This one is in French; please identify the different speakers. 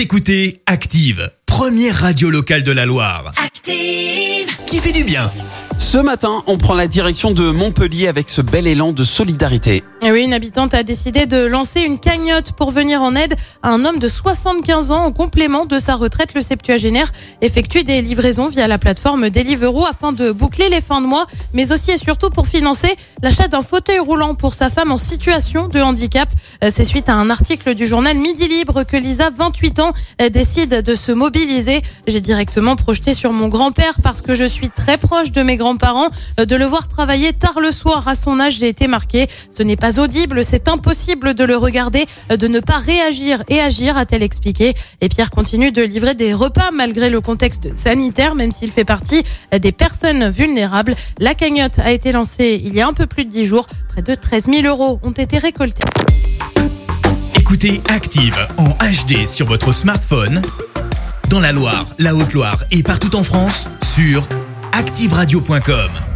Speaker 1: Vous écoutez Active, première radio locale de la Loire.
Speaker 2: Active.
Speaker 1: Qui fait du bien
Speaker 3: Ce matin, on prend la direction de Montpellier avec ce bel élan de solidarité.
Speaker 4: Oui, une habitante a décidé de lancer une cagnotte pour venir en aide à un homme de 75 ans en complément de sa retraite. Le septuagénaire effectue des livraisons via la plateforme Deliveroo afin de boucler les fins de mois, mais aussi et surtout pour financer l'achat d'un fauteuil roulant pour sa femme en situation de handicap. Euh, C'est suite à un article du journal Midi Libre que Lisa, 28 ans, euh, décide de se mobiliser. J'ai directement projeté sur mon grand-père parce que je suis très proche de mes grands-parents. Euh, De le voir travailler tard le soir à son âge, j'ai été marquée. Ce n'est pas audible, c'est impossible de le regarder, euh, de ne pas réagir et agir, a-t-elle expliqué. Et Pierre continue de livrer des repas malgré le contexte sanitaire, même s'il fait partie euh, des personnes vulnérables. La cagnotte a été lancée il y a un peu plus de 10 jours. Près de 13 000 euros ont été récoltés.
Speaker 1: Écoutez Active en HD sur votre smartphone, dans la Loire, la Haute-Loire et partout en France, sur activeradio.com.